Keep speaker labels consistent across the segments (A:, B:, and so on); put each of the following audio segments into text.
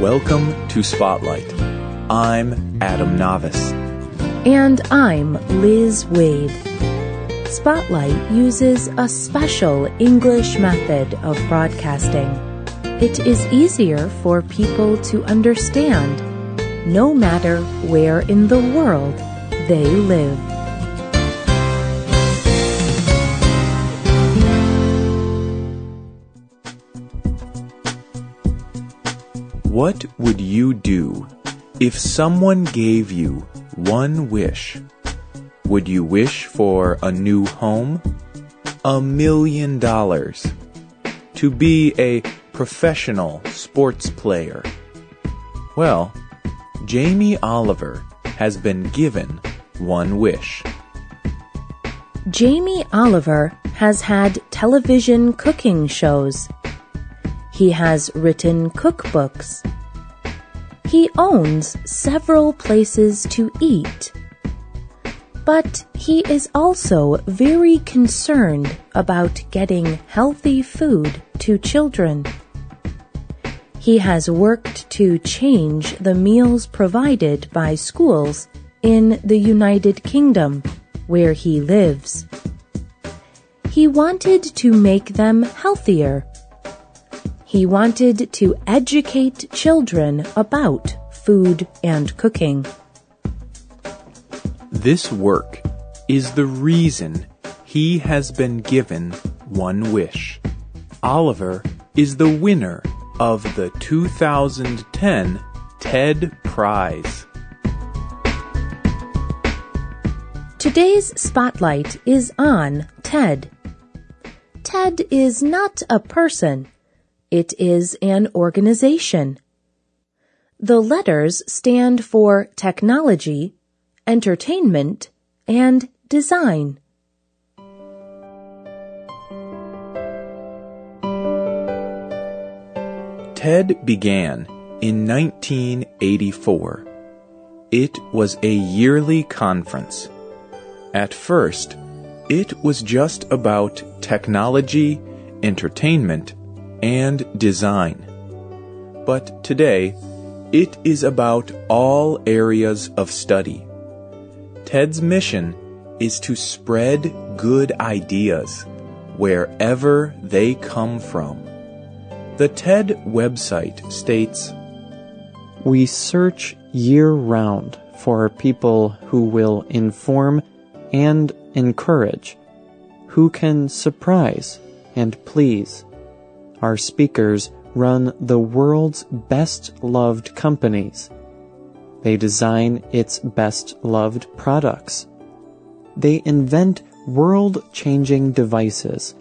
A: Welcome to Spotlight. I'm Adam Navis.
B: And I'm Liz Waid. Spotlight uses a special English method of broadcasting. It is easier for people to understand, no matter where in the world they live.
A: What would you do if someone gave you one wish? Would you wish for a new home? A million dollars? To be a professional sports player? Well, Jamie Oliver has been given one wish.
B: Jamie Oliver has had television cooking shows. He has written cookbooks. He owns several places to eat. But he is also very concerned about getting healthy food to children. He has worked to change the meals provided by schools in the United Kingdom, where he lives. He wanted to make them healthier he wanted to educate children about food and cooking.
A: This work is the reason he has been given one wish. Oliver is the winner of the 2010 TED Prize.
B: Today's spotlight is on TED. TED is not a person it is an organization. The letters stand for technology, entertainment, and design.
A: TED began in 1984. It was a yearly conference. At first, it was just about technology, entertainment, and design. But today, it is about all areas of study. TED's mission is to spread good ideas wherever they come from. The TED website states
C: We search year round for people who will inform and encourage, who can surprise and please our speakers run the world's best loved companies. They design its best loved products. They invent world changing devices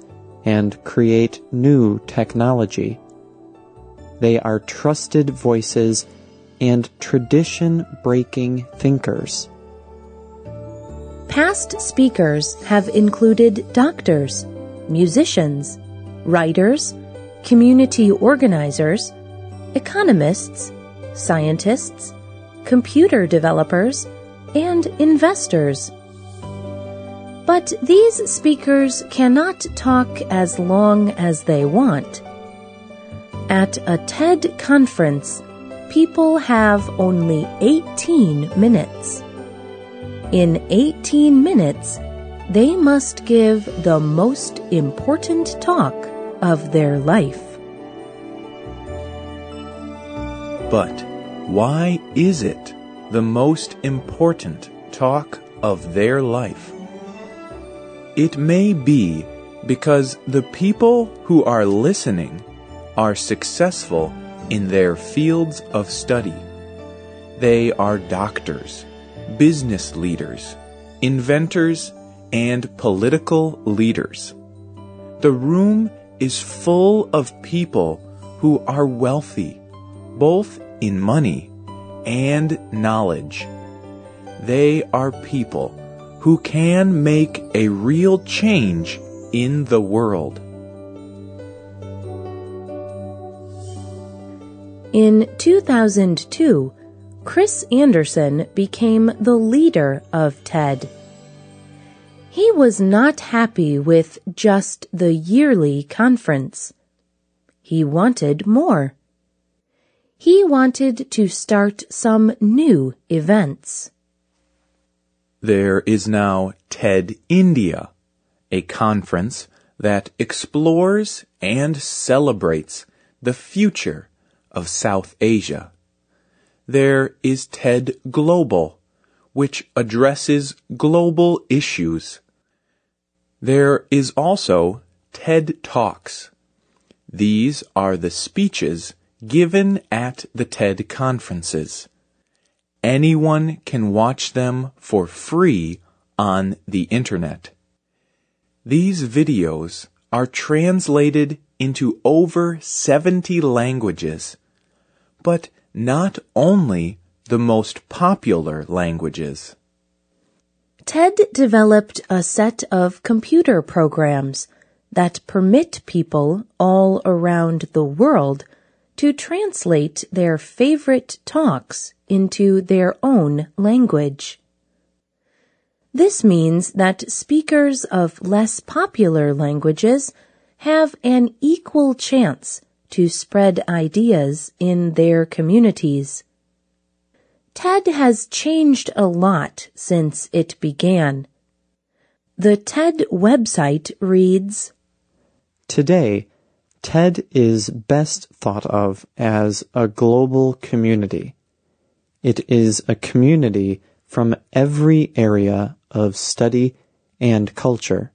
C: and create new technology. They are trusted voices and tradition breaking thinkers.
B: Past speakers have included doctors, musicians, writers, community organizers, economists, scientists, computer developers, and investors. But these speakers cannot talk as long as they want. At a TED conference, people have only 18 minutes. In 18 minutes, they must give the most important talk of their life.
A: But why is it the most important talk of their life? It may be because the people who are listening are successful in their fields of study. They are doctors, business leaders, inventors, and political leaders. The room is full of people who are wealthy, both in money and knowledge. They are people who can make a real change in the world.
B: In 2002, Chris Anderson became the leader of TED. He was not happy with just the yearly conference. He wanted more. He wanted to start some new events.
A: There is now TED India, a conference that explores and celebrates the future of South Asia. There is TED Global, which addresses global issues. There is also TED Talks. These are the speeches given at the TED conferences. Anyone can watch them for free on the internet. These videos are translated into over 70 languages, but not only the most popular languages.
B: Ted developed a set of computer programs that permit people all around the world to translate their favorite talks into their own language. This means that speakers of less popular languages have an equal chance to spread ideas in their communities. TED has changed a lot since it began. The TED website reads,
C: Today, TED is best thought of as a global community. It is a community from every area of study and culture.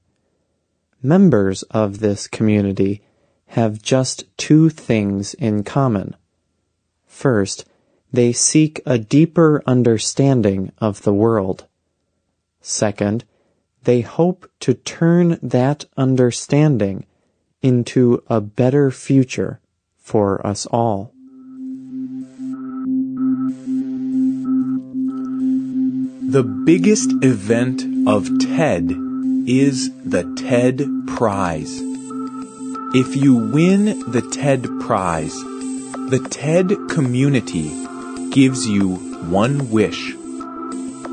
C: Members of this community have just two things in common. First, they seek a deeper understanding of the world. Second, they hope to turn that understanding into a better future for us all.
A: The biggest event of TED is the TED Prize. If you win the TED Prize, the TED community gives you one wish,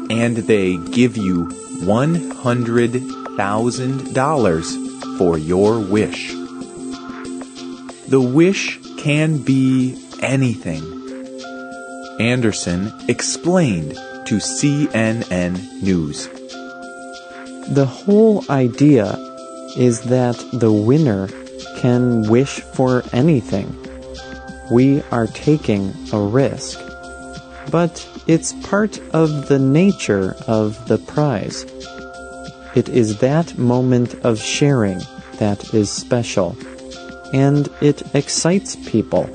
A: and they give you $100,000 for your wish. The wish can be anything. Anderson explained to CNN News.
C: The whole idea is that the winner can wish for anything. We are taking a risk. But it's part of the nature of the prize. It is that moment of sharing that is special and it excites people.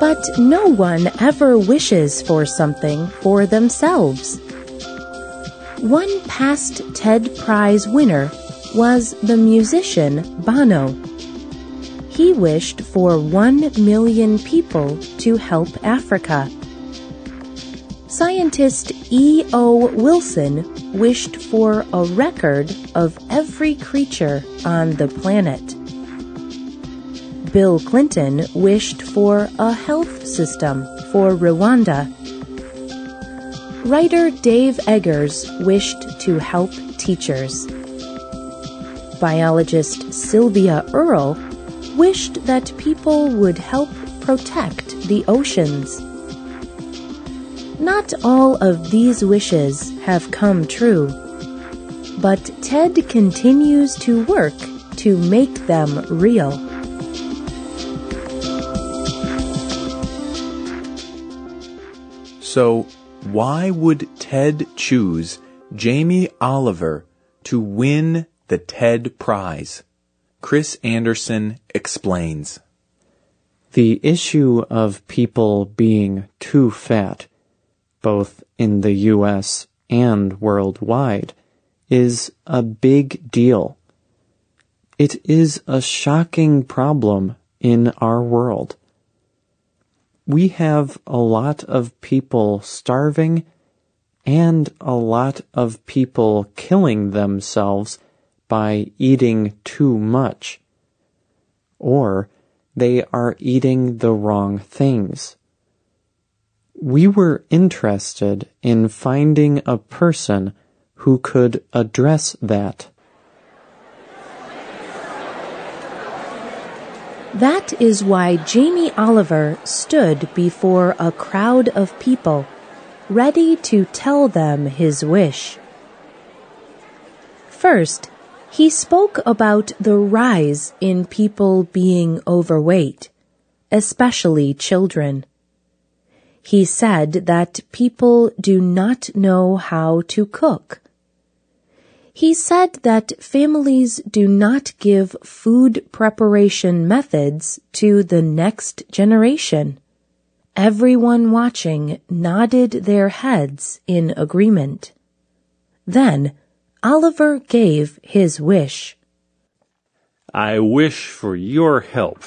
B: But no one ever wishes for something for themselves. One past TED Prize winner was the musician Bono. He wished for one million people to help Africa. Scientist E. O. Wilson wished for a record of every creature on the planet. Bill Clinton wished for a health system for Rwanda. Writer Dave Eggers wished to help teachers. Biologist Sylvia Earle wished that people would help protect the oceans. Not all of these wishes have come true, but Ted continues to work to make them real.
A: So, why would Ted choose Jamie Oliver to win the TED Prize? Chris Anderson explains.
C: The issue of people being too fat both in the US and worldwide, is a big deal. It is a shocking problem in our world. We have a lot of people starving and a lot of people killing themselves by eating too much. Or they are eating the wrong things we were interested in finding a person who could address that.
B: That is why Jamie Oliver stood before a crowd of people, ready to tell them his wish. First, he spoke about the rise in people being overweight, especially children. He said that people do not know how to cook he said that families do not give food preparation methods to the next generation. Everyone watching nodded their heads in agreement. Then Oliver gave his wish.
D: I wish for your help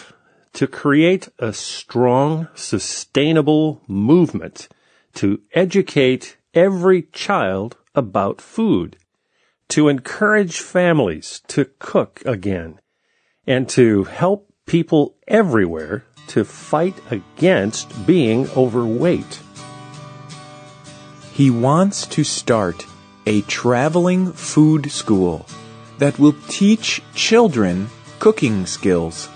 D: to create a strong, sustainable movement to educate every child about food to encourage families to cook again and to help people everywhere to fight against being overweight.
A: He wants to start a traveling food school that will teach children cooking skills.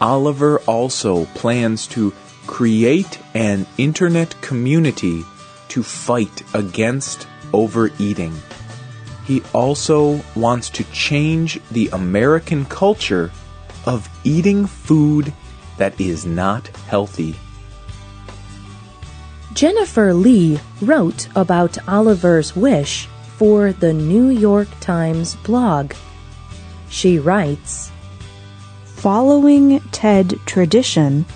A: Oliver also plans to create an internet community to fight against overeating. He also wants to change the American culture of eating food that is not healthy.
B: Jennifer Lee wrote about Oliver's wish for the New York Times blog. She writes
E: Following TED tradition,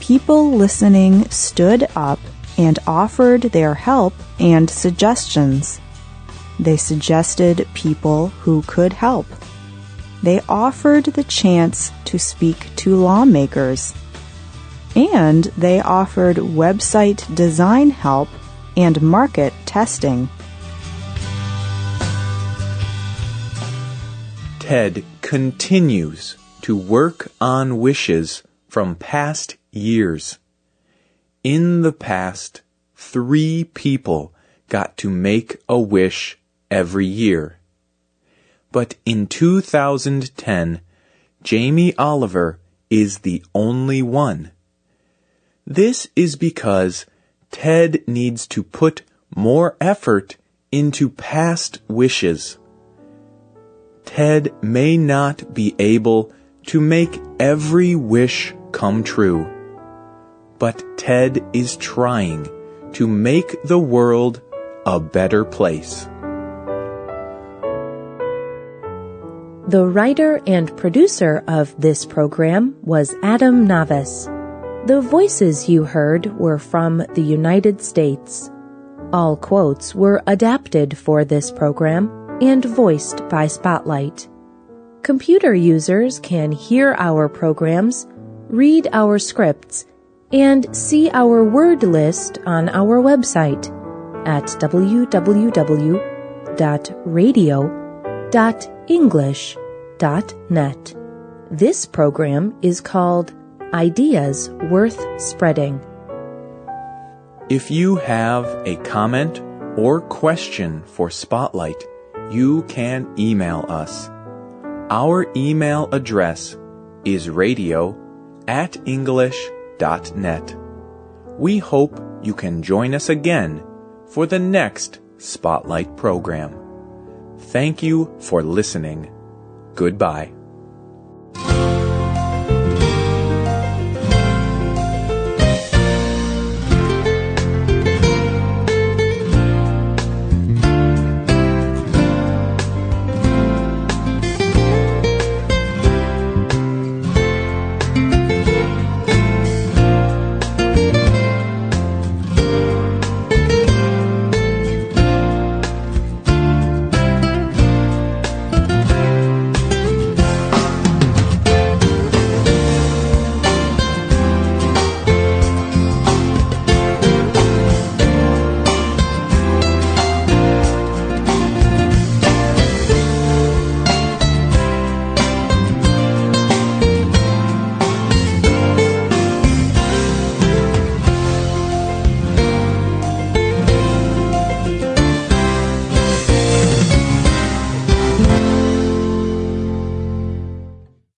E: people listening stood up and offered their help and suggestions. They suggested people who could help. They offered the chance to speak to lawmakers. And they offered website design help and market testing.
A: TED continues to work on wishes from past years. In the past, three people got to make a wish every year. But in 2010, Jamie Oliver is the only one. This is because Ted needs to put more effort into past wishes. Ted may not be able to make every wish come true, but Ted is trying to make the world a better place.
B: The writer and producer of this program was Adam Navis. The voices you heard were from the United States. All quotes were adapted for this program and voiced by Spotlight. Computer users can hear our programs, read our scripts, and see our word list on our website at www.radio.english.net. This program is called Ideas Worth Spreading.
A: If you have a comment or question for Spotlight, you can email us. Our email address is radio at english.net. We hope you can join us again for the next Spotlight program. Thank you for listening. Goodbye.